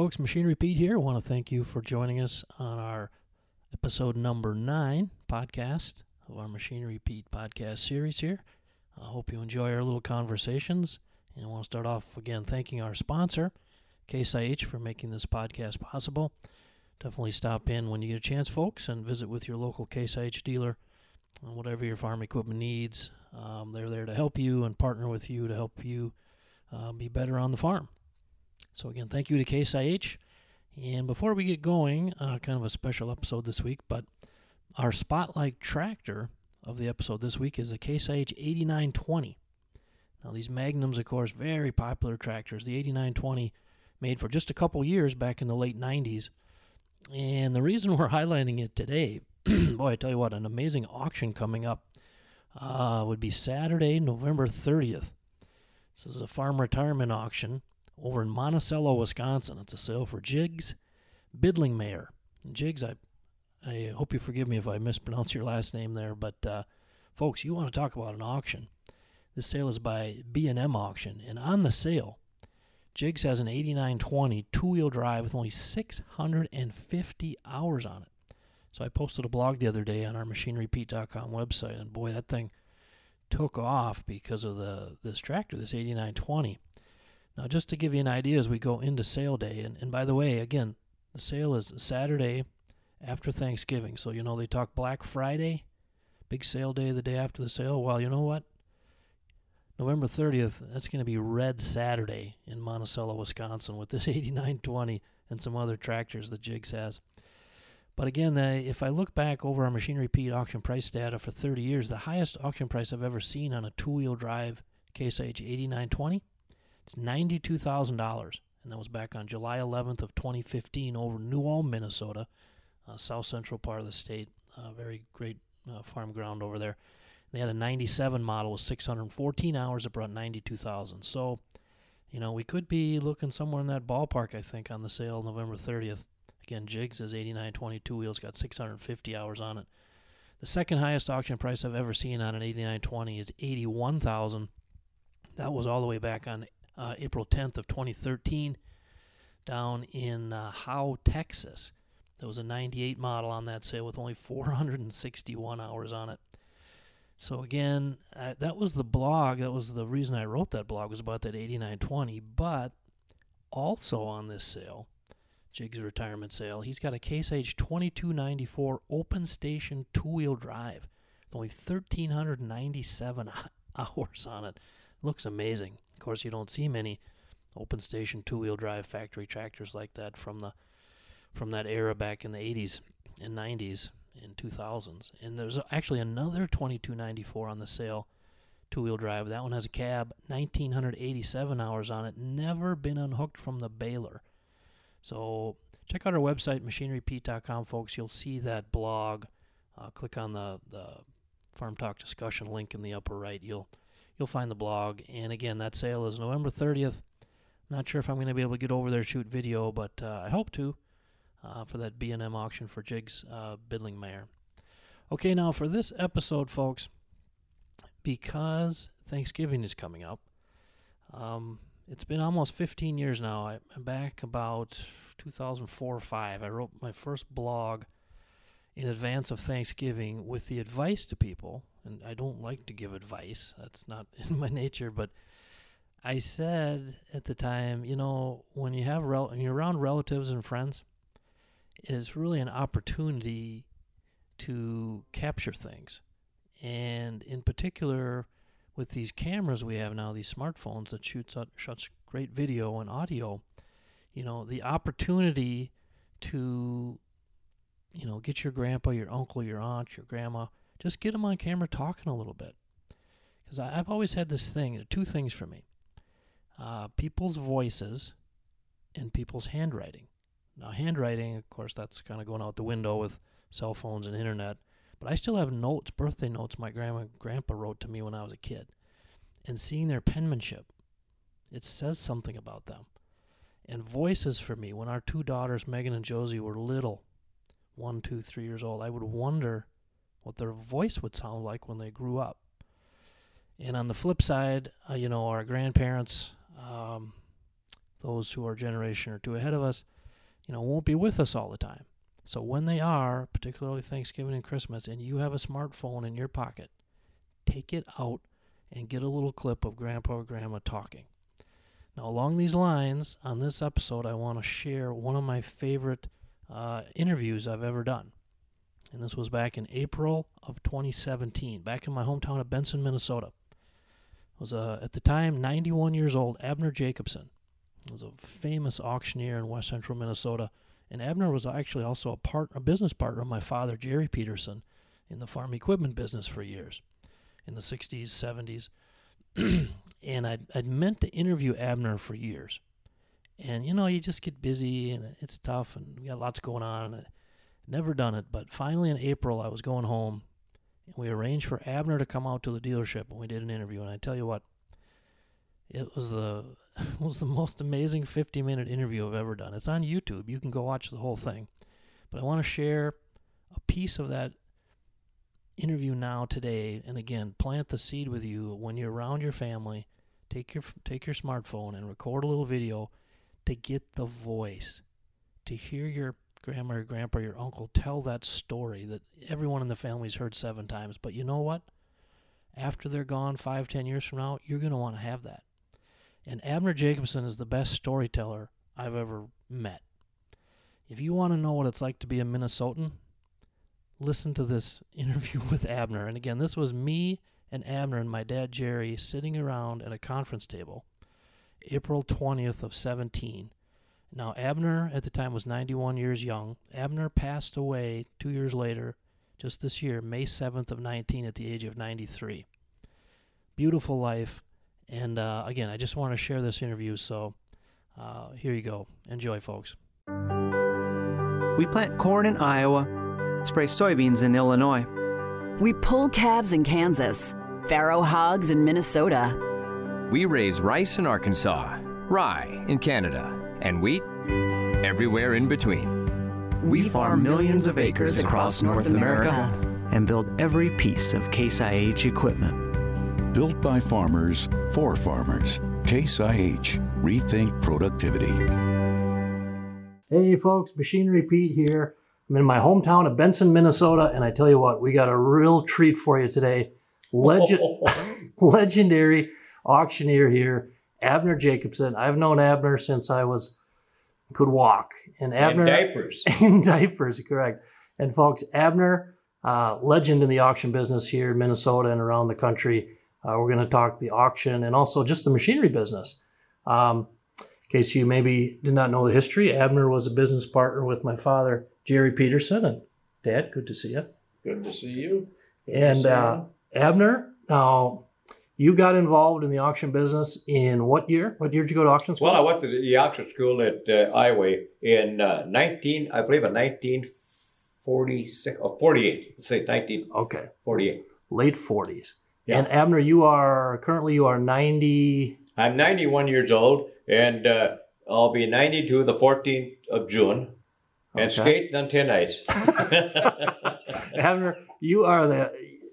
folks. Machinery Pete here. I want to thank you for joining us on our episode number nine podcast of our Machinery Pete podcast series here. I hope you enjoy our little conversations. And I want to start off again thanking our sponsor, Case IH, for making this podcast possible. Definitely stop in when you get a chance, folks, and visit with your local Case IH dealer on whatever your farm equipment needs. Um, they're there to help you and partner with you to help you uh, be better on the farm. So, again, thank you to Case IH. And before we get going, uh, kind of a special episode this week, but our spotlight tractor of the episode this week is the Case IH 8920. Now, these Magnums, of course, very popular tractors. The 8920 made for just a couple years back in the late 90s. And the reason we're highlighting it today, boy, I tell you what, an amazing auction coming up uh, would be Saturday, November 30th. This is a farm retirement auction over in Monticello, Wisconsin. It's a sale for Jigs Bidlingmayer. Jigs, I, I hope you forgive me if I mispronounce your last name there, but uh, folks, you want to talk about an auction. This sale is by B&M Auction, and on the sale, Jigs has an 8920 two-wheel drive with only 650 hours on it. So I posted a blog the other day on our machinerypete.com website, and boy, that thing took off because of the this tractor, this 8920. Now, just to give you an idea as we go into sale day, and, and by the way, again, the sale is Saturday after Thanksgiving. So, you know, they talk Black Friday, big sale day the day after the sale. Well, you know what? November 30th, that's going to be Red Saturday in Monticello, Wisconsin, with this 8920 and some other tractors that Jigs has. But again, if I look back over our Machinery Pete auction price data for 30 years, the highest auction price I've ever seen on a two-wheel drive Case IH 8920, it's $92,000. And that was back on July 11th of 2015 over New Ulm, Minnesota, uh, south central part of the state. Uh, very great uh, farm ground over there. They had a 97 model with 614 hours that brought 92,000. So, you know, we could be looking somewhere in that ballpark, I think, on the sale November 30th. Again, Jigs is 8922 wheels, got 650 hours on it. The second highest auction price I've ever seen on an 8920 is 81,000. That was all the way back on uh, April 10th of 2013 down in uh, Howe, Texas. There was a 98 model on that sale with only 461 hours on it. So again, uh, that was the blog. That was the reason I wrote that blog was about that 8920. But also on this sale, Jig's retirement sale, he's got a Case IH 2294 open station two-wheel drive with only 1,397 hours on it. Looks amazing. Of course, you don't see many open station two-wheel drive factory tractors like that from the from that era back in the 80s and 90s and 2000s. And there's actually another 2294 on the sale, two-wheel drive. That one has a cab, 1987 hours on it, never been unhooked from the baler. So check out our website, machinerypete.com, folks. You'll see that blog. Uh, click on the the Farm Talk discussion link in the upper right. You'll you'll find the blog. And again, that sale is November 30th. Not sure if I'm going to be able to get over there shoot video, but uh, I hope to uh, for that B&M auction for Jigs uh, Bidlingmayer. Okay, now for this episode, folks, because Thanksgiving is coming up, um, it's been almost 15 years now. I, am back about 2004 or 5. I wrote my first blog in advance of Thanksgiving with the advice to people, and I don't like to give advice. That's not in my nature, but I said at the time, you know, when you have rel- when you're around relatives and friends, is really an opportunity to capture things. And in particular, with these cameras we have now, these smartphones that shoot such great video and audio, you know, the opportunity to, you know, get your grandpa, your uncle, your aunt, your grandma, just get them on camera talking a little bit. Because I've always had this thing, two things for me uh, people's voices and people's handwriting. Now, handwriting, of course, that's kind of going out the window with cell phones and internet. But I still have notes, birthday notes my grandma and grandpa wrote to me when I was a kid. And seeing their penmanship, it says something about them. And voices for me, when our two daughters, Megan and Josie, were little, one, two, three years old, I would wonder what their voice would sound like when they grew up. And on the flip side, uh, you know, our grandparents, um, those who are a generation or two ahead of us, you know, won't be with us all the time. So when they are, particularly Thanksgiving and Christmas, and you have a smartphone in your pocket, take it out and get a little clip of Grandpa or Grandma talking. Now, along these lines, on this episode, I want to share one of my favorite uh, interviews I've ever done. And this was back in April of 2017, back in my hometown of Benson, Minnesota. It was uh, at the time 91 years old, Abner Jacobson. He was a famous auctioneer in west central Minnesota. And Abner was actually also a part, a business partner of my father, Jerry Peterson, in the farm equipment business for years, in the 60s, 70s. and I'd, I'd meant to interview Abner for years. And you know, you just get busy and it's tough and we got lots going on. And never done it, but finally in April I was going home and we arranged for Abner to come out to the dealership and we did an interview. And I tell you what, it was the it was the most amazing 50 minute interview I've ever done. It's on YouTube. You can go watch the whole thing. But I want to share a piece of that interview now today and again plant the seed with you when you're around your family take your take your smartphone and record a little video to get the voice to hear your grandma or grandpa or your uncle tell that story that everyone in the family's heard seven times but you know what? After they're gone five ten years from now you're going to want to have that. And abner jacobson is the best storyteller i've ever met. If you want to know what it's like to be a minnesotan listen to this interview with Abner. And again, this was me and Abner and my dad Jerry sitting around at a conference table, April 20th of 17. Now, Abner at the time was 91 years young. Abner passed away two years later, just this year, May 7th of 19, at the age of 93. Beautiful life. And uh, again, I just want to share this interview, so uh, here you go. Enjoy, folks. We plant corn in Iowa spray soybeans in Illinois. We pull calves in Kansas, farrow hogs in Minnesota. We raise rice in Arkansas, rye in Canada, and wheat everywhere in between. We farm millions of acres across North America and build every piece of Case IH equipment. Built by farmers for farmers. Case IH. Rethink productivity. Hey folks, Machinery Pete here. I'm in my hometown of Benson, Minnesota, and I tell you what, we got a real treat for you today. Legend, legendary auctioneer here, Abner Jacobson. I've known Abner since I was could walk, and Abner in diapers. in diapers, correct. And folks, Abner, uh, legend in the auction business here in Minnesota and around the country. Uh, we're going to talk the auction and also just the machinery business. Um, in case you maybe did not know the history, Abner was a business partner with my father, Jerry Peterson. And Dad, good to see you. Good to see you. Good and see uh, Abner, now you got involved in the auction business in what year? What year did you go to auction school? Well, I went to the auction school at uh, Iowa in uh, 19, I believe in 1946 or 48. Let's say 19. Okay. 48. Late 40s. Yeah. And Abner, you are currently you are 90. I'm 91 years old, and uh, I'll be 92 the 14th of June, and Okay. skate on thin ice. Abner, you are the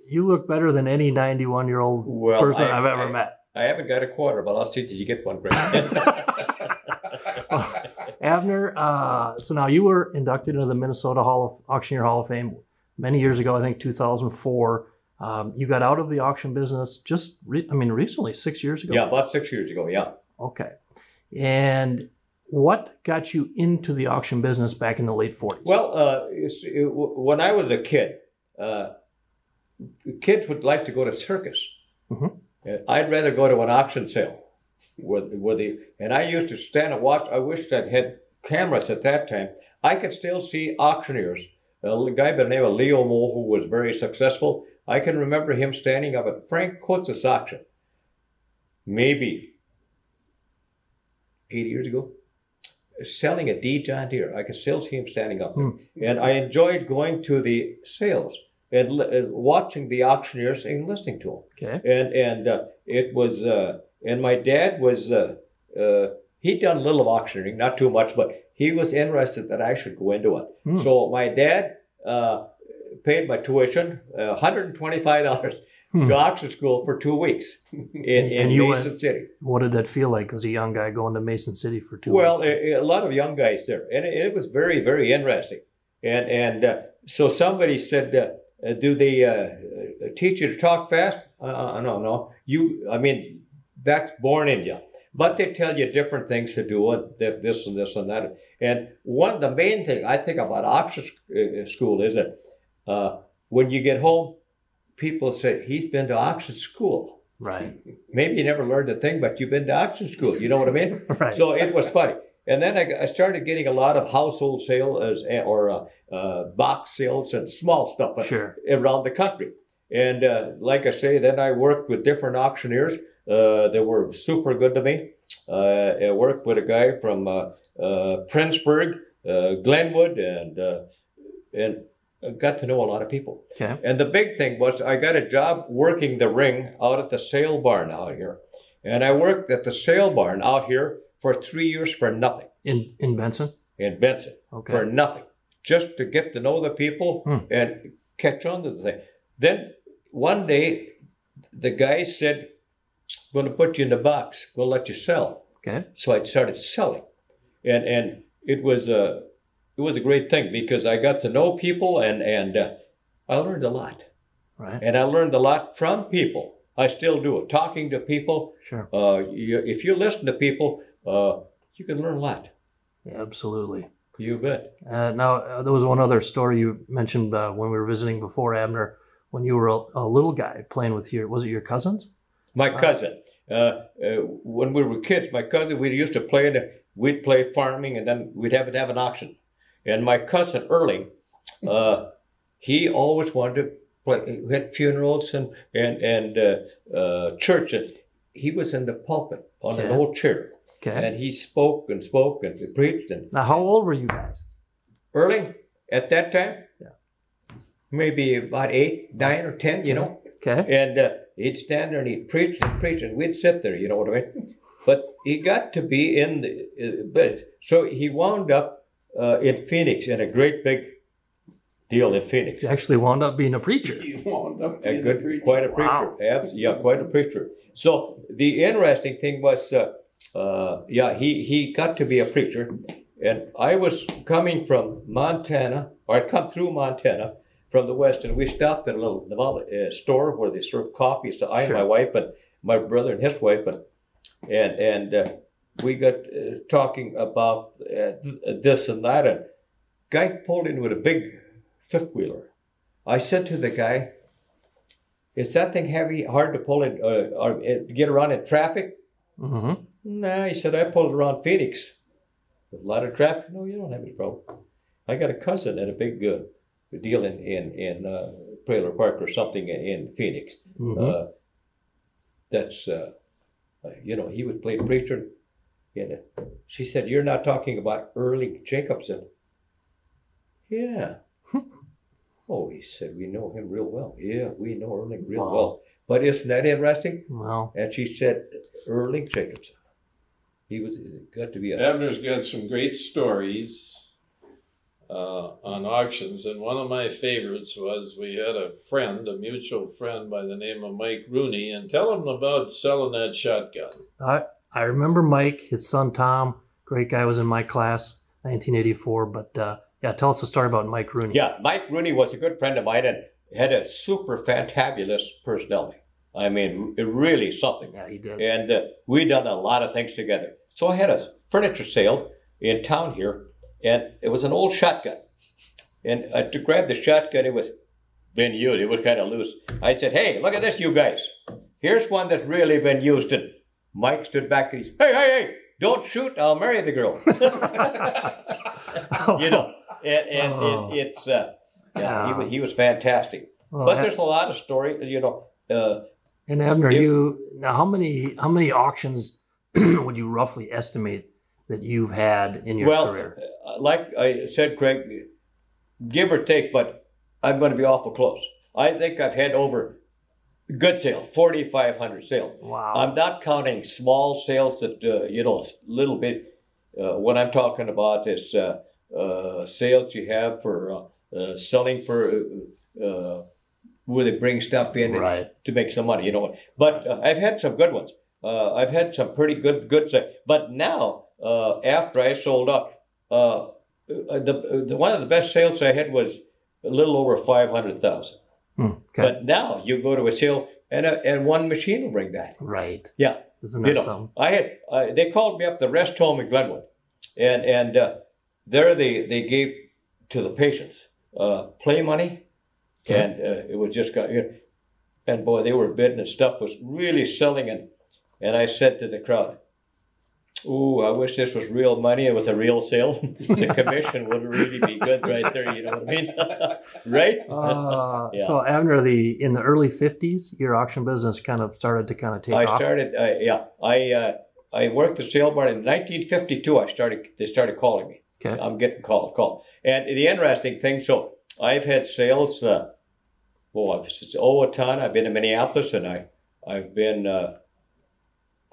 you look better than any 91 year old Well, person I- I've ever I- met. I haven't got a quarter, but I'll see Did you get one, Greg. Abner, uh, so now you were inducted into the Minnesota Hall of Auctioneer Hall of Fame many years ago, I think 2004. Um, you got out of the auction business just, re- I mean, recently, six years ago. yeah, about six years ago. Yeah. Okay. And what got you into the auction business back in the late 40s? Well, uh, it, when I was a kid, uh, kids would like to go to circus. Mhm. Uh, I'd rather go to an auction sale, where, where the and I used to stand and watch. I wish that had cameras at that time. I could still see auctioneers. A guy by the name of Leo Moe, who was very successful. I can remember him standing up at Frank Kutz's auction, maybe eight years ago, selling a D John Deere. I can still see him standing up there. And I enjoyed going to the sales and, and watching the auctioneers and listening to them. okay. And and uh, it was uh, and my dad was uh, uh, he'd done a little of auctioneering, not too much, but he was interested that I should go into it. Hmm. So my dad uh, paid my tuition, uh, $125 to auction school for two weeks in, in Mason went- City. What did that feel like as a young guy going to Mason City for two Well, weeks? a, a lot of young guys there, and it, it was very, very interesting. And and uh, so somebody said, uh, uh, "Do they uh, uh, teach you to talk fast?" Uh, uh, no, no. You, I mean, that's born in you. But they tell you different things to do, and this, and this and that. And one, the main thing I think about Oxford uh, school is that uh, when you get home, people say he's been to Oxford school. right. Maybe you never learned a thing, but you've been to Oxford school. You know what I mean? Right. So it was funny. And then I, I started getting a lot of household sales or uh, uh, box sales and small stuff Sure. around the country. And uh, like I say, then I worked with different auctioneers uh, that were super good to me. Uh, I worked with a guy from uh, Prinsburg, uh, Glenwood, and uh, and got to know a lot of people. Okay. And the big thing was I got a job working the ring out at the sale barn out here. And I worked at the sale barn out here for three years for nothing In in Benson. in Benson Okay. for nothing, just to get to know the people Hmm. and catch on to the thing. Then one day, the guy said, "I'm "Going to put you in the box. We'll let you sell." Okay. So I started selling, and and it was a it was a great thing because I got to know people and and uh, I learned a lot, Right. and I learned a lot from people. I still do it, talking to people. Sure. Uh, you, if you listen to people, uh, you can learn a lot. Yeah, absolutely. You bet. Uh, now, uh, there was one other story you mentioned uh, when we were visiting before, Abner, when you were a, a little guy playing with your, was it your cousins? My cousin. Uh, uh, when we were kids, my cousin, we used to play in the, we'd play farming and then we'd have to have an auction. And my cousin Erling, uh, he always wanted to play, he had funerals and, and, and uh, uh, church. He was in the pulpit on an old chair. Okay. And he spoke and spoke and preached. And now, how old were you guys? Early at that time, Yeah. maybe about eight, nine, or ten, you know. Okay. And uh, he'd stand there and he'd preach and preach, and we'd sit there, you know what I mean? But he got to be in the, uh, but so he wound up uh, in Phoenix in a great big deal in Phoenix. You actually wound up being a preacher. He wound up A good, a preacher. quite a preacher. Wow. Abs- yeah, quite a preacher. So the interesting thing was, uh, uh, yeah, he he got to be a preacher, and I was coming from Montana, or I come through Montana from the west, and we stopped at a little Navala, uh, store where they serve coffee. So I and my wife and my brother and his wife and and and uh, we got uh, talking about uh, this and that, and guy pulled in with a big fifth wheeler. I said to the guy, "Is that thing heavy, hard to pull in, uh, or uh, get around in traffic?" hmm Nah, he said, "I pulled around Phoenix with a lot of traffic." No, you don't have any problem. I got a cousin at a big uh, deal in in in uh, Trailer Park or something in, Phoenix. hmm Uh, that's uh, uh, you know he would play preacher. And she said, "You're not talking about Early Jacobson." Yeah. oh, he said, "We know him real well." Yeah, we know Erling real Wow. well. But isn't that interesting? well, And she said, "Erling Jacobson." He was got to be a Abner's got some great stories uh, on auctions, and one of my favorites was we had a friend, a mutual friend by the name of Mike Rooney, and tell him about selling that shotgun. I, I remember Mike, his son Tom, great guy, was in my class, 1984. But uh, yeah, tell us a story about Mike Rooney. Yeah, Mike Rooney was a good friend of mine and had a super fantabulous personality. I mean, really something. Yeah, he did. And uh, we done a lot of things together. So I had a furniture sale in town here, and it was an old shotgun. And uh, to grab the shotgun, it was been used. It was kind of loose. I said, "Hey, look at this, you guys. Here's one that's really been used." And Mike stood back and he said, "Hey, hey, hey! Don't shoot. I'll marry the girl." you know, and, and Oh. it, it's uh, yeah, he, Yeah. was, he was fantastic. But Ab- there's a lot of stories, you know. Uh, and Abner, Yep. you now how many how many auctions would you roughly estimate that you've had in your well, career? uh, like I said, Craig, give or take, but I'm going to be awful close. I think I've had over good sales, 4,500 sales. Wow. I'm not counting small sales that, uh, you know, a little bit. Uh, what I'm talking about is uh, uh, sales you have for uh, uh, selling for uh, uh, where they bring stuff in Right. to make some money, you know. But uh, I've had some good ones. Uh, I've had some pretty good good. But now, uh, after I sold up, uh, uh, the, the one of the best sales I had was a little over five hundred thousand. Hmm, okay. But now you go to a sale and a, and one machine will bring that. right. Yeah. Isn't that You know, something? I had uh, they called me up the rest home in Glenwood, and and uh, there they they gave to the patients uh, play money. And uh, it was just got you and boy they were bidding and stuff was really selling and and I said to the crowd, "Ooh, I wish this was real money with a real sale. the commission would really be good right there. You know what I mean, right? Uh, Yeah. So Abner, the in the early '50s, your auction business kind of started to kind of take I off. started, uh, yeah, I uh, I worked the sale barn in 1952. I started, they started calling me. Okay. I'm getting called, called. And the interesting thing, so I've had sales. Uh, well, I've it's ton. I've been to Minneapolis, and I I've been. Uh,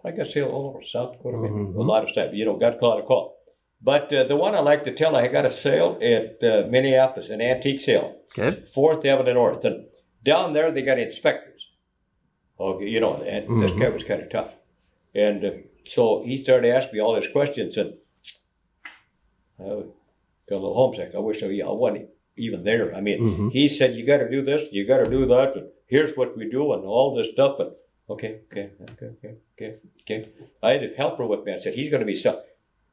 I sale all over South Dakota. Mhm. A lot of stuff. You know, got a lot of call. But uh, the one I like to tell, I got a sale at uh, Minneapolis, an antique sale. Okay. Fourth Avenue North, and down there they got inspectors. Okay, you know, and this guy was kind of tough, and uh, so he started asking me all these questions, and I got a little homesick. I wish I, I wasn't even there. I mean, Mhm. he said, "You got to do this, you got to do that, and here's what we do, and all this stuff." And okay, okay, okay, okay, okay, okay. I had a helper with me. I said, "He's going to be sell.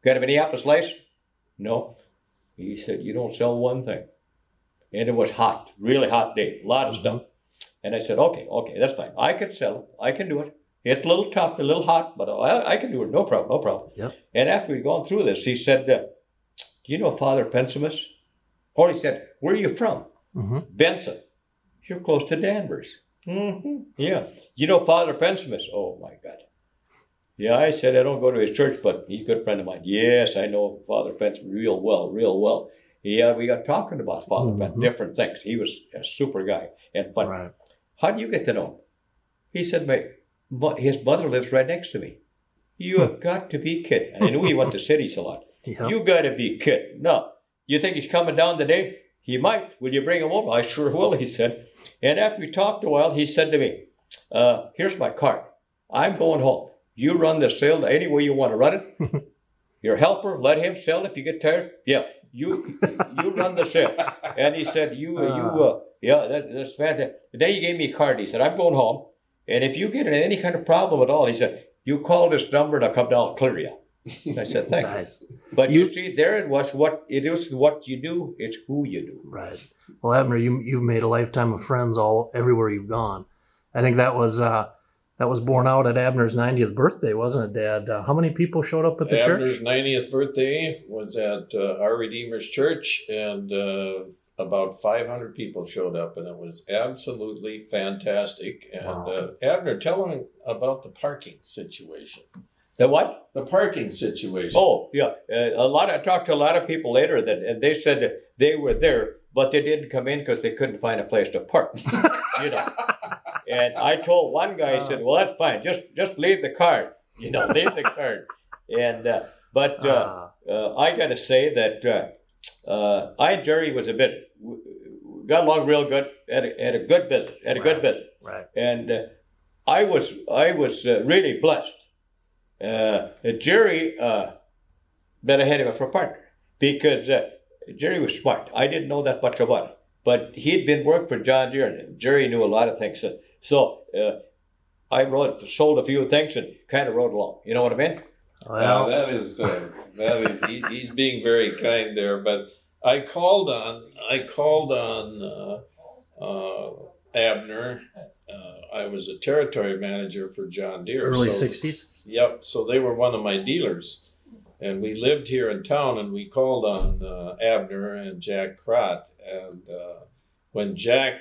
Got a Minneapolis license?" No. He said, "You don't sell one thing." and it was hot, really hot day, a lot of stuff. And I said, okay, okay, that's fine. I can sell it. I can do it. It's a little tough, a little hot, but I, I can do it. No problem, no problem. Yeah. And after we'd gone through this, he said, uh, do you know Father Pensimus? He said, where are you from? hmm Benson. You're close to Danvers. hmm Yeah. You know Father Pensimus? Oh, my God. Yeah, I said, I don't go to his church, but he's a good friend of mine. Yes, I know Father Pensimus real well, real well. Yeah, we got talking about Father Pensimus, Mhm. different things. He was a super guy and fun. Right. How do you get to know him? He said, my, his mother lives right next to me. You have got to be kidding. And I knew he went to cities a lot. Yep. You got to be kidding. No. You think he's coming down today? He might. Will you bring him over? I sure will, he said. And after we talked a while, he said to me, uh, Here's my card. I'm going home. You run the sale any way you want to run it. Your helper, let him sell if you get tired. Yeah, you you run the sale. And he said, You, uh, you, uh, yeah, that, that's fantastic. Then he gave me a card. He said, I'm going home. And if you get in any kind of problem at all, he said, You call this number and I'll come down and clear you. I said, Thank you. But you, You- see, there it was. What it is, what you do. It's who you do. Right. Well, Abner, you you've made a lifetime of friends all everywhere you've gone. I think that was uh, that was born out at Abner's 90th birthday, wasn't it, Dad? Uh, how many people showed up at the church? Abner's 90th birthday was at uh, Our Redeemer's Church, and uh, about 500 people showed up, and it was absolutely fantastic. And Wow. uh, Abner, tell them about the parking situation. The what? The parking situation. Oh, yeah. Uh, a lot. I talked to a lot of people later that, and they said that they were there, but they didn't come in because they couldn't find a place to park. you know. And I told one guy, I said, "Well, that's fine. Just just leave the card. You know, leave the card." And uh, but uh, Ah, uh, I got to say that uh, uh, I and Jerry was a bit got along real good. Had a, had a good business. Had a good business. right. and uh, I was I was uh, really blessed. Uh, Jerry uh, bet ahead of him for a partner because uh, Jerry was smart. I didn't know that much about it, but he'd been working for John Deere, and Jerry knew a lot of things. So, so uh, I wrote, sold a few things, and kind of rode along. You know what I mean? Well, Well, that is uh, that is he, he's being very kind there. But I called on I called on uh, uh, Abner. Uh, I was a territory manager for John Deere. early so- 60s. Yep. So they were one of my dealers, and we lived here in town, and we called on uh, Abner and Jack Crott. And uh, when Jack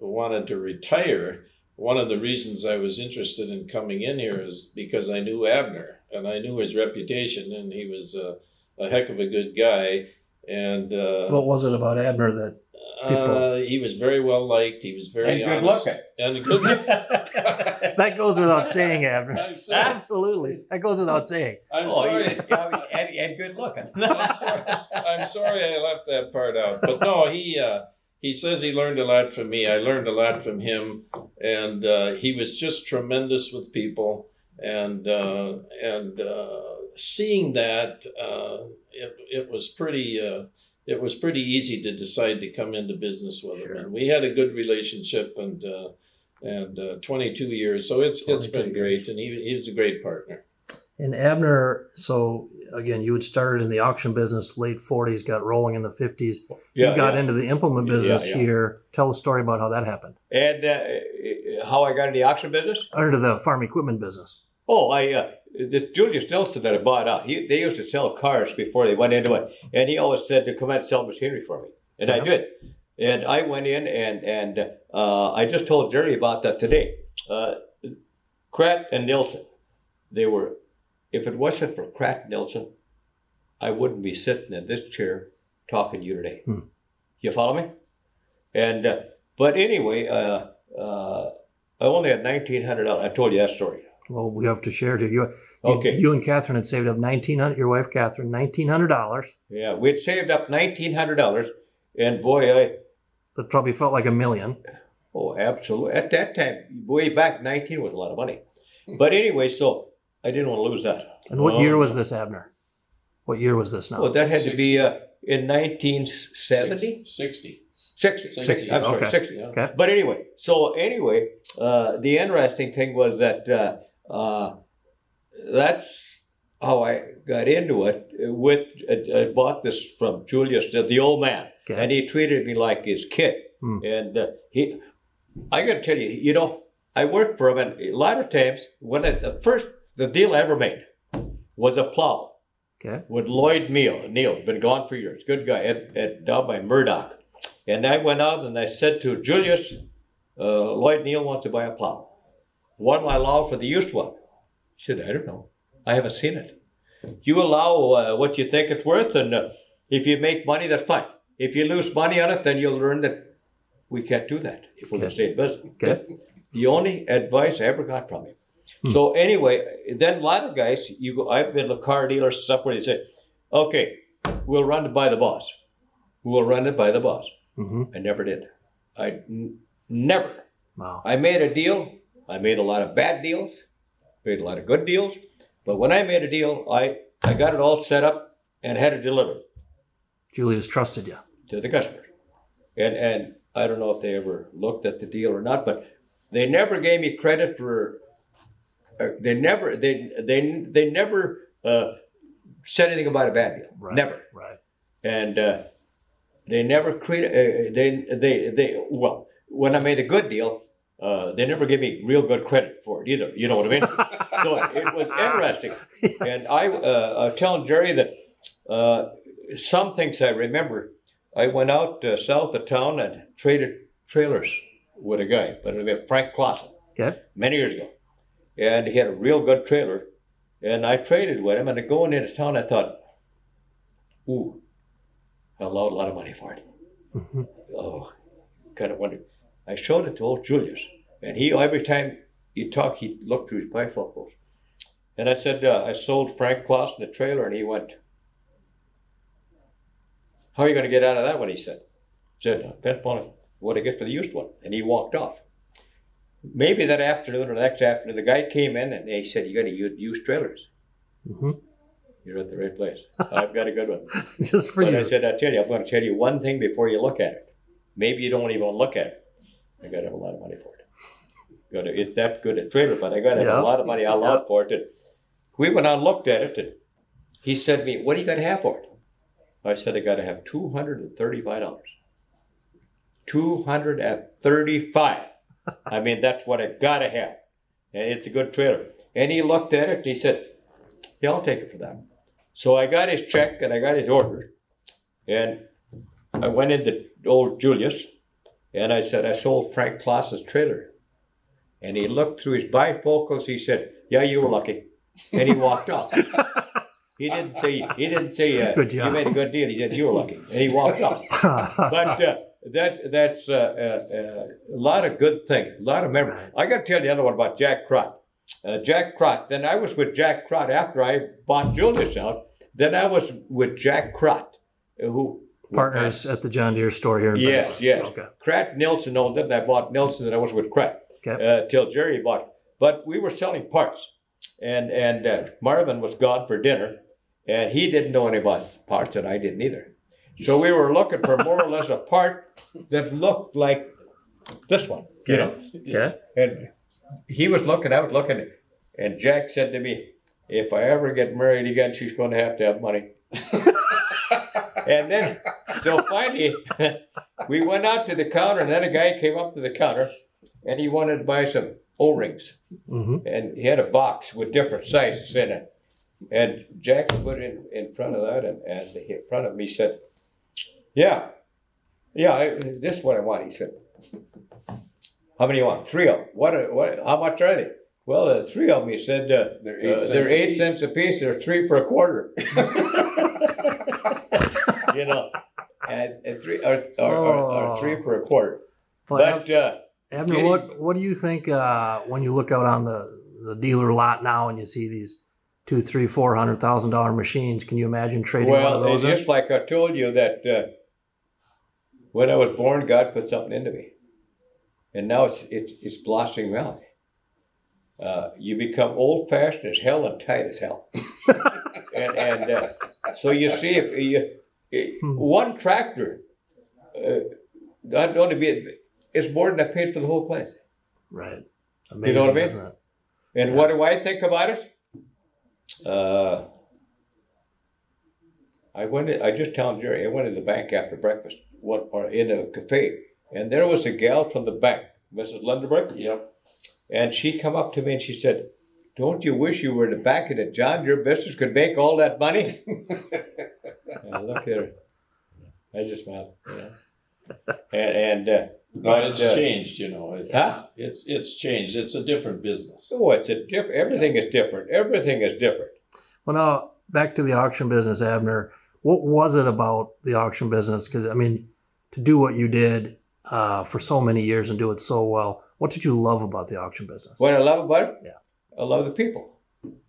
wanted to retire, one of the reasons I was interested in coming in here is because I knew Abner and I knew his reputation, and he was uh, a heck of a good guy. And uh, What was it about Abner that? Uh, he was very well liked. He was very And good honest looking. and good. That goes without saying, Abner. Absolutely. That goes without saying. I'm oh, sorry. and, and good looking. I'm sorry. I'm sorry I left that part out. But no, he uh, he says he learned a lot from me. I learned a lot from him, and uh, he was just tremendous with people. And uh, and uh, seeing that, uh, it, it was pretty uh, it was pretty easy to decide to come into business with him. And we had a good relationship, and uh, and 22 years, so it's it's been great. And he he was a great partner. And Abner, so again, you had started in the auction business late 40s, got rolling in the 50s. Yeah, you got yeah. into the implement business yeah. here. Tell a story about how that happened. And uh, how I got into the auction business? Or into the farm equipment business. Oh, I uh, this Julius Nelson that I bought out. He, they used to sell cars before they went into it, and he always said to come out and sell machinery for me, and I did. And I went in and and uh, I just told Jerry about that today. Uh, Kratt and Nilsson, they were. If it wasn't for Kratt and Nilsson, I wouldn't be sitting in this chair talking to you today. Hmm. You follow me? And uh, but anyway, uh, uh, I only had nineteen hundred dollars. I told you that story. Well, we have to share it. You, you, Okay. you and Catherine had saved up 1900 your wife, Catherine, $1,900. Yeah, we had saved up nineteen hundred dollars, and boy, I That probably felt like a million. oh, absolutely. At that time, way back, nineteen was a lot of money. But anyway, so I didn't want to lose that. And what Oh. year was this, Abner? What year was this now? Well, that had to be uh, in nineteen seventy. 60. 60, 60, I'm sorry, Okay. 60. Yeah. okay. But anyway, so anyway, uh, the interesting thing was that uh, uh, that's how I got into it. With I, bought this from Julius, the, the old man, Okay. and he treated me like his kid. Hmm. And uh, he, I got to tell you, you know, I worked for him, and a lot of times when I, the first the deal I ever made was a plow Okay. with Lloyd Neal. Neal, been gone for years. Good guy at, at down by Murdock. And I went out and I said to Julius, uh, Lloyd Neal wants to buy a plow. What I allow for the used one? He said, I don't know. I haven't seen it. You allow uh, what you think it's worth, and uh, if you make money, that's fine. If you lose money on it, then you'll learn that we can't do that if we're going to stay in business. Okay. The only advice I ever got from him. So anyway, then a lot of guys, you go. I've been to car dealers and stuff where they say, "Okay, we'll run it by the boss. We'll run it by the boss." hmm I never did. I n- never. Wow. I made a deal. I made a lot of bad deals. Made a lot of good deals. But when I made a deal, I I got it all set up and had it delivered Julius trusted you. to the customer. And and I don't know if they ever looked at the deal or not, but they never gave me credit for. Uh, they never they they they never uh, said anything about a bad deal. Right. Never. Right. And uh, they never created. Uh, they they they well when I made a good deal. Uh, they never gave me real good credit for it either. You know what I mean? so it was interesting. Yes. And I, uh, I telling Jerry that uh, some things I remember. I went out uh, south of town and traded trailers with a guy but it was Frank Clausen Okay. many years ago. And he had a real good trailer. And I traded with him. And going into town, I thought, ooh, I allowed a lot of money for it. hmm Oh, kind of wondered. I showed it to old Julius. And he, every time he talked, he looked through his bifocals. And I said, uh, I sold Frank Clausen the trailer. And he went, How are you going to get out of that one? He said, said, depends upon what I get for the used one. And he walked off. Maybe that afternoon or the next afternoon, the guy came in and he said, You got to use used trailers. hmm You're at the right place. I've got a good one. Just for but you. I said, I tell you, I'm going to tell you one thing before you look at it. Maybe you don't even look at it. I got to have a lot of money for it. It's that good a trailer, but I got to have Yeah. a lot of money allowed for it. And we went out and looked at it, and he said to me, "What do you got to have for it?" I said, "I got to have two hundred and thirty-five dollars." Two hundred and thirty-five. I mean, that's what I got to have, and it's a good trailer. And he looked at it, and he said, "Yeah, I'll take it for that." So I got his check and I got his order, and I went into old Julius, and I said, I sold Frank Claus's trailer. And he looked through his bifocals. He said, "Yeah, you were lucky," and he walked off. He didn't say he didn't say uh, you made a good deal. He said you were lucky, and he walked off. But uh, that that's uh, uh, uh, a lot of good things, a lot of memories. I got to tell you another one about Jack Crott. Uh, Jack Crott. Then I was with Jack Crott after I bought Julius out. Then I was with Jack Crott, who partners at the John Deere store here in Yes, Benson. yes. Okay. Krat Nilsson owned it, and I bought Nilsson, and I was with Krat Okay. uh, till Jerry bought. But we were selling parts, and and uh, Marvin was gone for dinner, and he didn't know any about parts, and I didn't either. So we were looking for more or less a part that looked like this one, you know. Yeah. And he was looking, I was looking, and Jack said to me, "If I ever get married again, she's going to have to have money." and then, so finally, we went out to the counter, and then a guy came up to the counter, and he wanted to buy some O-rings, hmm and he had a box with different sizes in it. And Jack put it in, in front of that, and, and in front of me said, "Yeah, yeah, I, this is what I want." He said, "How many you want? Three of them. What? Are, what? How much are they?" Well, uh, three of them. He said, uh, They're eight uh, cents they're a eight piece. cents a piece. They're three for a quarter. you know, and, and three or, or, or, or three for a quarter. Well, But uh, Abner, Getting- what what do you think uh, when you look out on the, the dealer lot now and you see these two, three, four hundred thousand dollar machines? Can you imagine trading one well, of those? it's in? just like I told you that uh, when I was born, God put something into me, and now it's it's it's blossoming out. Uh, you become old fashioned as hell and tight as hell, and and uh, so you see if you Hmm. one tractor, uh, not only be it's more than I paid for the whole place. right. You know what I mean? isn't it? And what do I think about it? Uh, I went. In, I just told Jerry. I went to the bank after breakfast, one or in a cafe, and there was a gal from the bank, Mrs. Lundeberg, Yep. and she come up to me and she said, "Don't you wish you were in the back of the John Your business could make all that money?" and I looked at her. I just smiled, you know. And and uh, No, but, it's uh, changed, you know. It- Huh? It's it's changed. It's a different business. Oh, it's a different. Everything is different. Everything is different. Well, now back to the auction business, Abner. What was it about the auction business? Because I mean, to do what you did uh, for so many years and do it so well, what did you love about the auction business? What I love about it, Yeah. I love the people.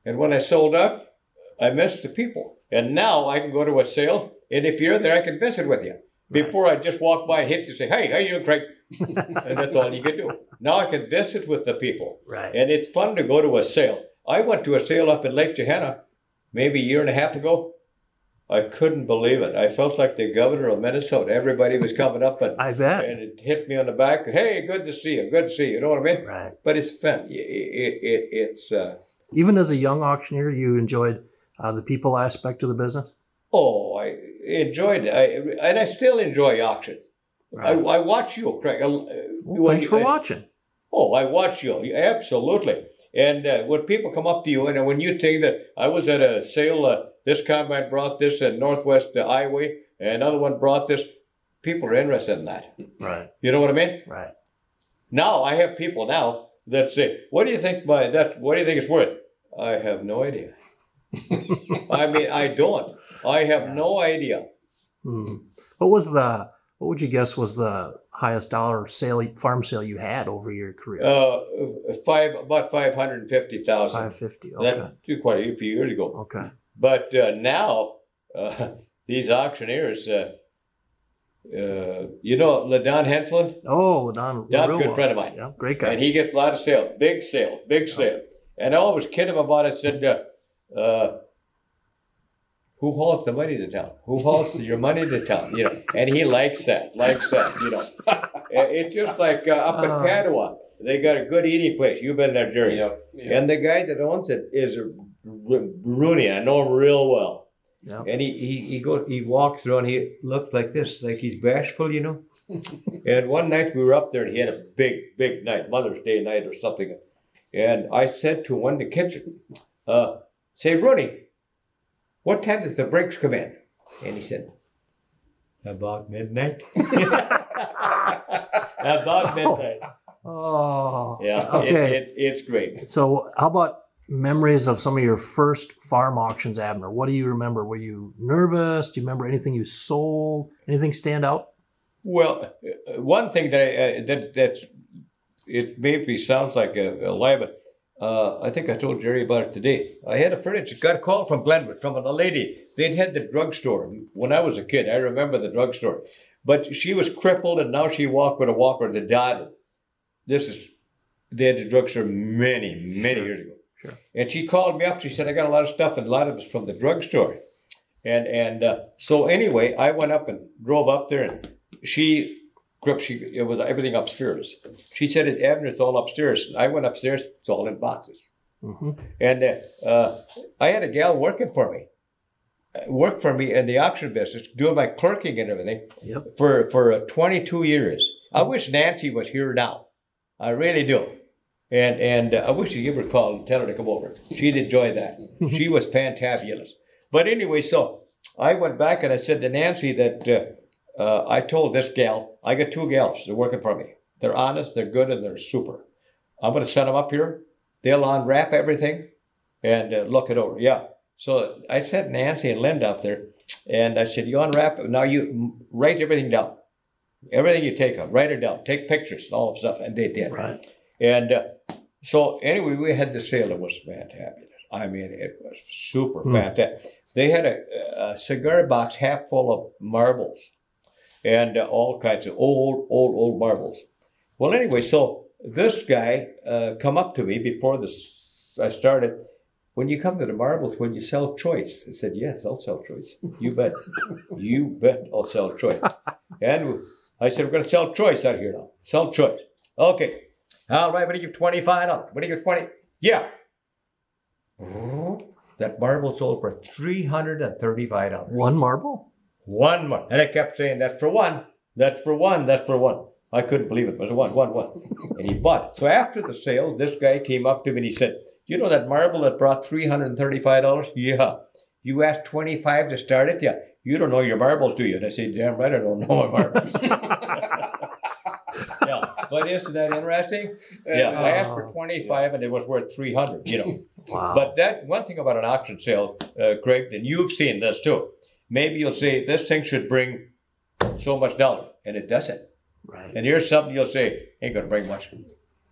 And when I sold up, I missed the people. And now I can go to a sale, and if you're there, I can visit with you. Before I just walk by and hit you, and say, "Hey, how you doing, Craig?" and that's all you can do. Now I can visit with the people, Right. and it's fun to go to a sale. I went to a sale up in Lake Johanna, maybe a year and a half ago. I couldn't believe it. I felt like the governor of Minnesota. Everybody was coming up and, I bet. and it hit me on the back. Hey, good to see you. Good to see you. You know what I mean? Right. but it's fun. It, it, it, it's uh, Even as a young auctioneer, you enjoyed uh, the people aspect of the business. oh, I enjoyed it, I, and I still enjoy auction. I, I watch you, Craig. Uh, Well, when thanks you- for I- watching. Oh, I watch you absolutely. And uh, when people come up to you, and when you think that I was at a sale, uh, this combine brought this in Northwest uh, Iowa, another one brought this. People are interested in that. Right. You know what I mean? Right. Now I have people now that say, "What do you think my that? What do you think it's worth?" I have no idea. I mean, I don't. I have no idea. Hmm. What was the? What would you guess was the highest dollar sale farm sale you had over your career? Uh, five about five hundred and fifty thousand. Five fifty. Okay. That quite a few years ago. Okay. But uh, now uh, these auctioneers, uh, uh, you know, Ladon Henslin, Oh, Don. Don's a good friend of mine. Yeah, great guy. and he gets a lot of sales, big sale, big sale. And I always kid him about it. Said, uh, "Who hauls the money to town? Who hauls your money to town?" You know, and he likes that, likes that. You know, it's just like uh, up in Uh. Padua, they got a good eating place. You've been there, Jerry. Yep. And the guy that owns it is R- Rooney. I know him real well. yeah. And he, he, he goes he walks through and he looked like this, like he's bashful, you know. and one night we were up there and he had a big, big night, Mother's Day night or something. And I said to one in the kitchen, uh, say, Rooney, what time does the breaks come in? And he said, About midnight. About midnight. Oh. Yeah. Okay. It, it, it's great. So, how about memories of some of your first farm auctions, Abner? What do you remember? Were you nervous? Do you remember anything you sold? Anything stand out? Well, uh, one thing that I, uh, that that's it maybe sounds like a, a lie, but uh, I think I told Jerry about it today. I had a furniture got a call from Glenwood from a lady they'd had the drugstore when I was a kid. I remember the drugstore, but she was crippled and now she walked with a walker. The daughter, this is they had the drugstore many many Sure. years ago. Sure. And she called me up. She said, "I got a lot of stuff, and a lot of it's from the drugstore." And and uh, so anyway, I went up and drove up there, and she grip. She it was everything upstairs. She said, "It Abner, it's all upstairs." I went upstairs. It's all in boxes. hmm And uh, uh, I had a gal working for me, uh, work for me in the auction business, doing my clerking and everything Yep. for for uh, 22 years. I wish Nancy was here now. I really do. And and uh, I wish you'd give her a call and tell her to come over. She'd enjoy that. she was fantabulous. But anyway, so I went back and I said to Nancy that uh, I told this gal, I got two gals, they're working for me. They're honest, they're good, and they're super. I'm going to set them up here. They'll unwrap everything and uh, look it over. Yeah. So I sent Nancy and Linda up there, and I said, You unwrap it. Now you write everything down. Everything you take up, write it down. Take pictures, all of stuff. And they did. Right. And uh, so anyway, we had the sale. It was fantastic. I mean, it was super Hmm. fantastic. They had a, a cigar box half full of marbles and uh, all kinds of old, old, old marbles. Well, anyway, so this guy uh, come up to me before this I started. When you come to the marbles, when you sell choice, I said, "Yes, I'll sell choice. You bet, you bet, I'll sell choice." And I said, "We're going to sell choice out here now. Sell choice." Okay. All right. What do you give twenty five dollars? What do you give twenty? Yeah. That marble sold for three hundred and thirty five dollars. One marble. One more. And I kept saying, that's for one. That's for one. That's for one. I couldn't believe it. It was one, one, one. And he bought it. So after the sale, this guy came up to me and he said, you know that marble that brought $335? Yeah. You asked 25 to start it? Yeah. You don't know your marbles, do you? And I said, damn right, I don't know my marbles. yeah. But isn't that interesting? Yeah. I asked for 25 and it was worth 300, you know. Wow. But that one thing about an auction sale, uh, Craig, and you've seen this too. Maybe you'll say this thing should bring so much dollar, and it doesn't. right. And here's something you'll say ain't going to bring much,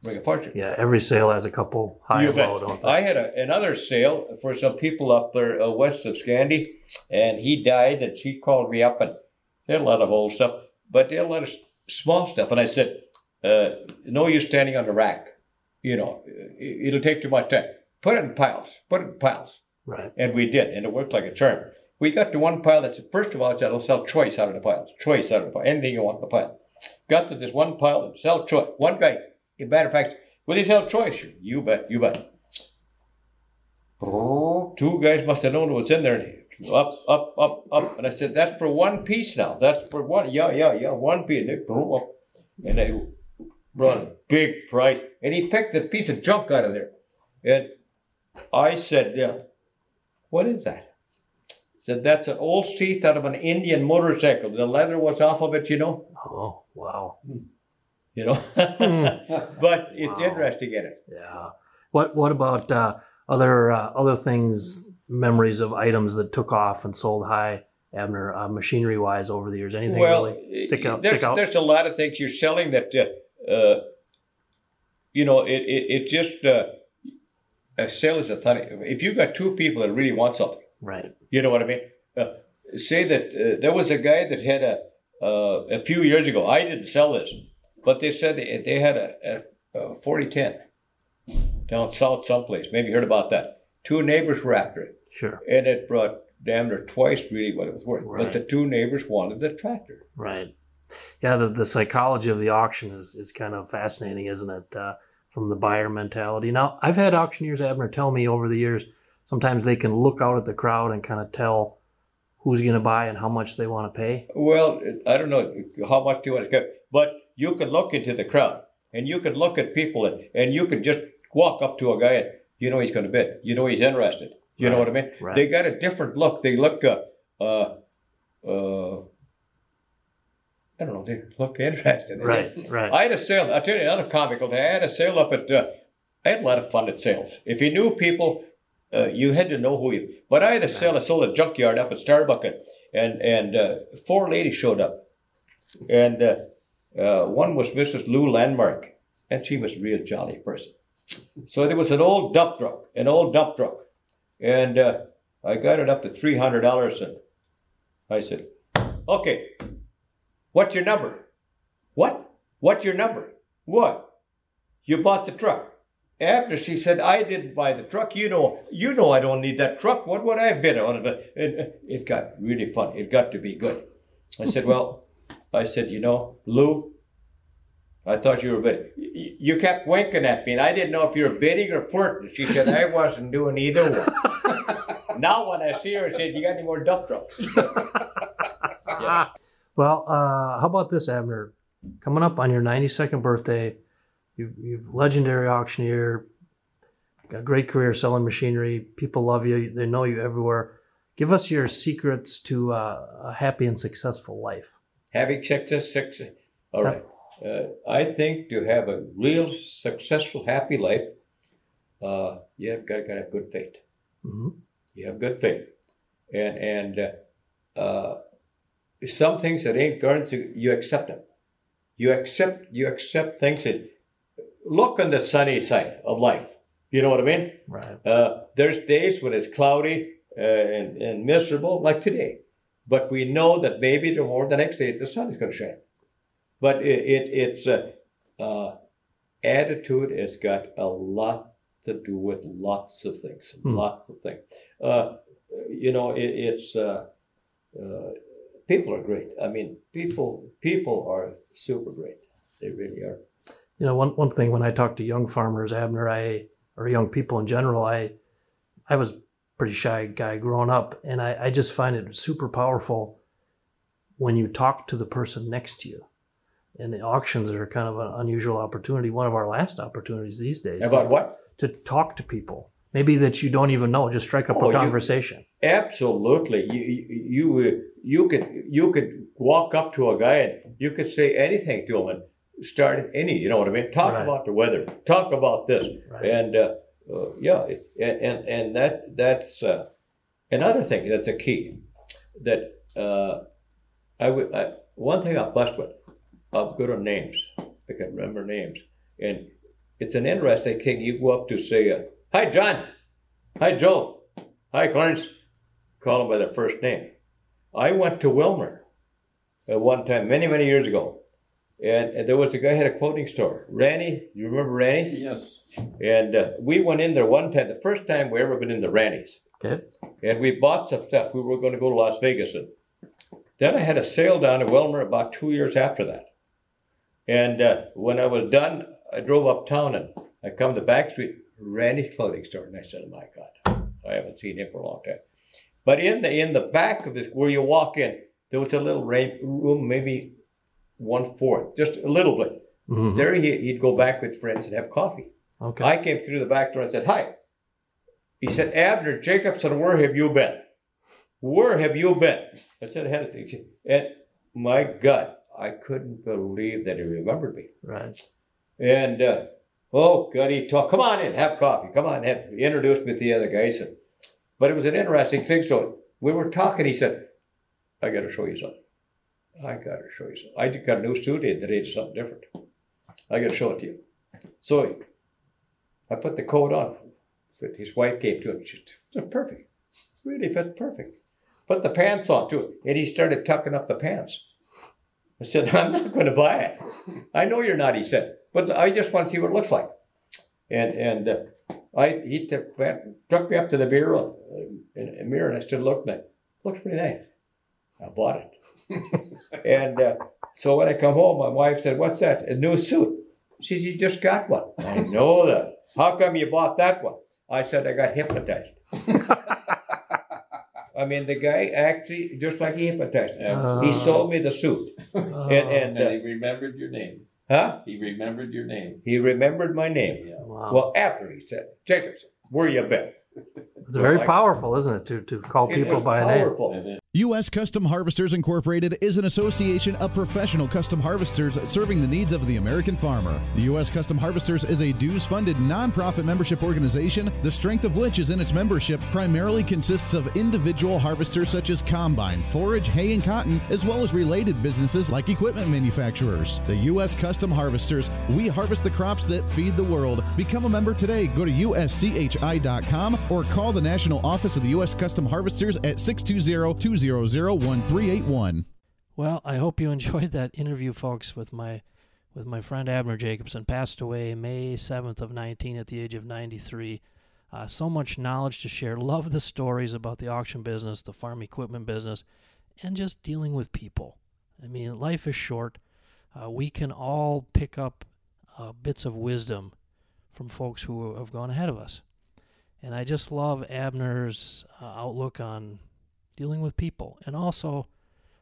bring a fortune. Yeah. Every sale has a couple high You and low, don't they? I had a, another sale for some people up there uh, west of Scandy, and he died, and she called me up, and they had a lot of old stuff, but they had a lot of small stuff. And I said, uh, no use standing on the rack. You know, it, it'll take too much time. Put it in piles. Put it in piles. right. And we did, and it worked like a charm. We got to one pile that said, first of all, it said, I'll sell choice out of the piles. Choice out of the pile. Anything you want in the pile. Got to this one pile and sell choice. One guy, a matter of fact, will he sell choice? You bet, you bet. Two guys must have known what's in there. Up, up, up, up. And I said, that's for one piece now. That's for one. Yeah, yeah, yeah, one piece. And they brought a big price. And he picked a piece of junk out of there. And I said, yeah, what is that? Said that's an old seat out of an Indian motorcycle. The leather was off of it, you know. Oh, wow. You know. but it's Wow. interesting in it. Yeah. What What about uh, other uh, other things? Memories of items that took off and sold high, Abner, uh, machinery wise over the years. Anything well, really stick out? there's, Stick out? there's a lot of things you're selling that, uh, uh, you know, it it, it just uh, a sale is a ton. If you've got two people that really want something. Right. You know what I mean? Uh, say that uh, there was a guy that had a uh, a few years ago. I didn't sell this, but they said they, had a, a, a 4010 down south someplace. Maybe you heard about that. Two neighbors were after it, Sure. and it brought damn near twice really what it was worth. Right. But the two neighbors wanted the tractor. Right. Yeah. The, the psychology of the auction is, is kind of fascinating, isn't it? Uh, from the buyer mentality. Now, I've had auctioneers, Abner, tell me over the years, sometimes they can look out at the crowd and kind of tell who's going to buy and how much they want to pay. Well, I don't know how much do you want to get, but you can look into the crowd and you can look at people and, and you can just walk up to a guy and you know he's going to bid. You know he's interested. You know what I mean? right. They got a different look. They look, uh, uh, uh, I don't know, they look interested. Right. Right. I had a sale. I'll tell you another comical thing. I had a sale up at. Uh, I had a lot of fun at sales. If you knew people, uh, you had to know who you. But I had a sale. I sold a junkyard up at Starbuck, and and, uh, four ladies showed up, and uh, uh, one was Mrs. Lou Landmark, and she was a real jolly person. So there was an old dump truck, an old dump truck, and uh, I got it up to three hundred dollars, and I said, "Okay, what's your number? What? What's your number? What? You bought the truck." After she said, "I didn't buy the truck," you know, you know, I don't need that truck. What would I bid on it? It, it got really fun. It got to be good. I said, "Well," I said, "You know, Lou." I thought you were bidding. You kept winking at me, and I didn't know if you were bidding or flirting. She said, I wasn't doing either one. now, when I see her, I said, You got any more dump trucks? Well, uh, how about this, Abner? Coming up on your 92nd birthday, you, you've legendary auctioneer, got a great career selling machinery. People love you. They know you everywhere. Give us your secrets to uh, a happy and successful life. Having success, success. All right. Uh, I think to have a real successful, happy life, uh, you have got to have good faith. hmm You have good faith, and and uh, uh, some things that ain't going to you accept them. You accept you accept things that look on the sunny side of life. You know what I mean? Right. Uh, there's days when it's cloudy uh, and, and miserable, like today. But we know that maybe tomorrow, the next day, the sun is going to shine. But it, it it's uh, uh, attitude has got a lot to do with lots of things, Hmm. lots of things. Uh, you know, it, it's uh, uh, people are great. I mean, people people are super great. They really are. You know, one, one thing when I talk to young farmers, Abner, I or young people in general, I I was a pretty shy guy growing up, and I, I just find it super powerful when you talk to the person next to you. And the auctions are kind of an unusual opportunity, one of our last opportunities these days. About what? To talk to people. Maybe that you don't even know, just strike up Oh, a you- conversation. Absolutely. You you you you could you could walk up to a guy and you could say anything to him and start any. You know what I mean? Talk Right. about the weather. Talk about this. Right. And uh, uh, yeah, and and and that that's uh, another thing that's a key. That uh, I would I, one thing I'm blessed with. I'm good on names. I can remember names, and it's an interesting thing. You go up to say, uh, "Hi, John. Hi, Joe. Hi, Clarence." Call them by their first name. I went to Willmar at one time, many many years ago, and, and there was a guy had a clothing store. Ranny, you remember Ranny's? Yes. And uh, we went in there one time, the first time we ever been in the Ranny's. Okay. And we bought some stuff. We were going to go to Las Vegas. And then I had a sale down in Willmar about two years after that. And uh, when I was done, I drove uptown and I come to back street, Ranny's clothing store. And I said, oh my God, I haven't seen him for a long time. But in the in the back of this, where you walk in, there was a little rain, room, maybe one fourth, just a little bit. Mhm. There he, he'd go back with friends and have coffee. Okay. I came through the back door and said, Hi. He said, Abner Jacobson, where have you been? Where have you been? I said, I had a thing. And my God, I couldn't believe that he remembered me. right. And, uh, oh, God, he talked, come on in, have coffee. Come on, have, he introduced me to the other guys. And, but it was an interesting thing. So we were talking. He said, I got to show you something. I got to show you something. I got a new suit in today to something different. I got to show it to you. So I put the coat on that his wife gave to him. She said, perfect. Really fits perfect. Put the pants on too. And he started tucking up the pants. I said, I'm not going to buy it. I know you're not, he said, but I just want to see what it looks like. And and uh, I he took, me up to the mirror, uh, mirror, and I stood looking at it. Looks pretty nice. I bought it. And uh, so when I come home, my wife said, What's that? A new suit. She said, You just got one. I know that. How come you bought that one? I said, I got hypnotized. I mean, the guy actually, just like he hypnotized me. Absolutely. He sold me the suit. And, and and uh, he remembered your name. huh? He remembered your name. He remembered my name. Yeah. Wow. Well, after he said, Jacobson, where you been? it's very like- powerful, isn't it, to, to call people by name? powerful. And then U.S. Custom Harvesters Incorporated is an association of professional custom harvesters serving the needs of the American farmer. The U.S. Custom Harvesters is a dues funded nonprofit membership organization, the strength of which is in its membership primarily consists of individual harvesters such as combine, forage, hay, and cotton, as well as related businesses like equipment manufacturers. The U.S. Custom Harvesters, we harvest the crops that feed the world. Become a member today. Go to uschi.com or call the national office of the U.S. Custom Harvesters at 620 20 1381. Well, I hope you enjoyed that interview, folks, with my with my friend Abner Jacobson. Passed away May seventh of nineteen at the age of ninety three. Uh, so much knowledge to share. Love the stories about the auction business, the farm equipment business, and just dealing with people. I mean, life is short. Uh, we can all pick up uh, bits of wisdom from folks who have gone ahead of us. And I just love Abner's uh, outlook on dealing with people, and also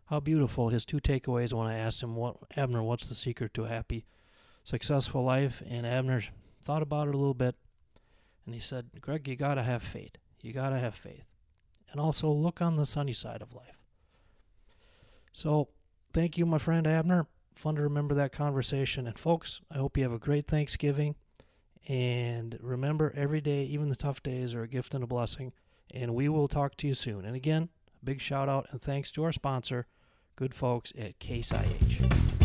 how beautiful his two takeaways when I asked him, "What Abner? What's the secret to a happy, successful life?" And Abner thought about it a little bit, and he said, "Greg, you gotta have faith. You gotta have faith, and also look on the sunny side of life." So, thank you, my friend Abner. Fun to remember that conversation. And folks, I hope you have a great Thanksgiving. And remember, every day, even the tough days, are a gift and a blessing. And we will talk to you soon. And again, Big shout out and thanks to our sponsor, good folks at Case IH.